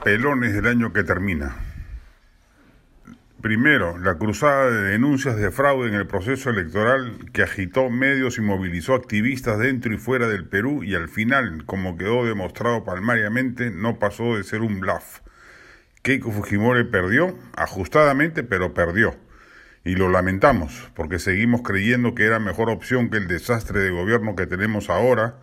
papelones del año que termina. Primero, la cruzada de denuncias de fraude en el proceso electoral que agitó medios y movilizó activistas dentro y fuera del Perú y al final, como quedó demostrado palmariamente, no pasó de ser un bluff. Keiko Fujimori perdió, ajustadamente, pero perdió. Y lo lamentamos, porque seguimos creyendo que era mejor opción que el desastre de gobierno que tenemos ahora,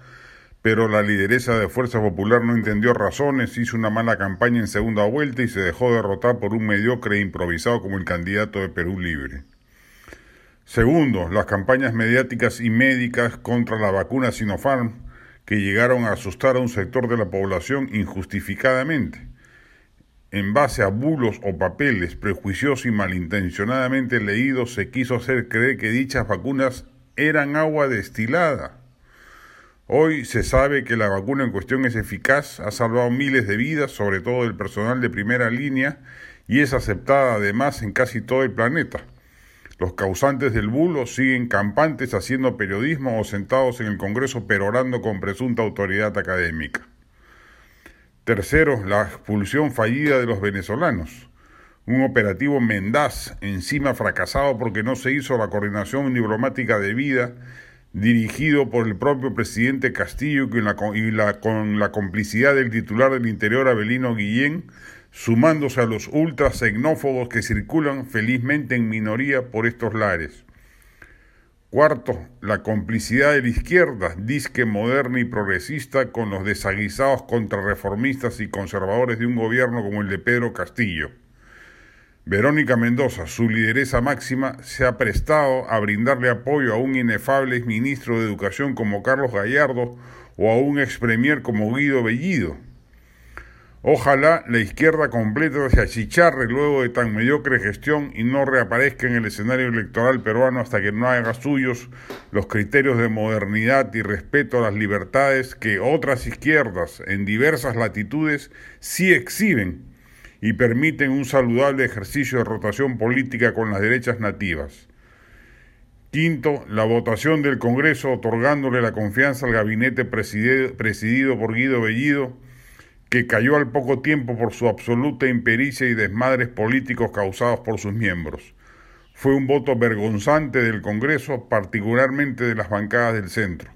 pero la lideresa de Fuerza Popular no entendió razones, hizo una mala campaña en segunda vuelta y se dejó derrotar por un mediocre e improvisado como el candidato de Perú Libre. Segundo, las campañas mediáticas y médicas contra la vacuna Sinopharm, que llegaron a asustar a un sector de la población injustificadamente. En base a bulos o papeles prejuiciosos y malintencionadamente leídos, se quiso hacer creer que dichas vacunas eran agua destilada Hoy se sabe que la vacuna en cuestión es eficaz, ha salvado miles de vidas, sobre todo del personal de primera línea, y es aceptada además en casi todo el planeta. Los causantes del bulo siguen campantes haciendo periodismo o sentados en el Congreso perorando con presunta autoridad académica. Tercero, la expulsión fallida de los venezolanos. Un operativo mendaz, encima fracasado porque no se hizo la coordinación diplomática debida dirigido por el propio presidente Castillo y, la, con la complicidad del titular del Interior Abelino Guillén, sumándose a los ultras xenófobos que circulan felizmente en minoría por estos lares. Cuarto, la complicidad de la izquierda, disque moderna y progresista, con los desaguisados contrarreformistas y conservadores de un gobierno como el de Pedro Castillo. Verónica Mendoza, su lideresa máxima, se ha prestado a brindarle apoyo a un inefable ministro de Educación como Carlos Gallardo o a un ex premier como Guido Bellido. Ojalá la izquierda completa se achicharre luego de tan mediocre gestión y no reaparezca en el escenario electoral peruano hasta que no haga suyos los criterios de modernidad y respeto a las libertades que otras izquierdas en diversas latitudes sí exhiben y permiten un saludable ejercicio de rotación política con las derechas nativas. Quinto, la votación del Congreso otorgándole la confianza al gabinete presidido por Guido Bellido, que cayó al poco tiempo por su absoluta impericia y desmadres políticos causados por sus miembros. Fue un voto vergonzante del Congreso, particularmente de las bancadas del centro.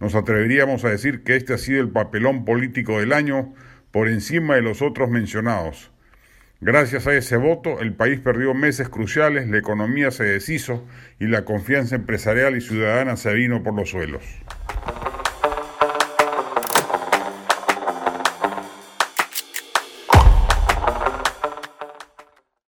Nos atreveríamos a decir que este ha sido el papelón político del año, por encima de los otros mencionados. Gracias a ese voto, el país perdió meses cruciales, la economía se deshizo y la confianza empresarial y ciudadana se vino por los suelos.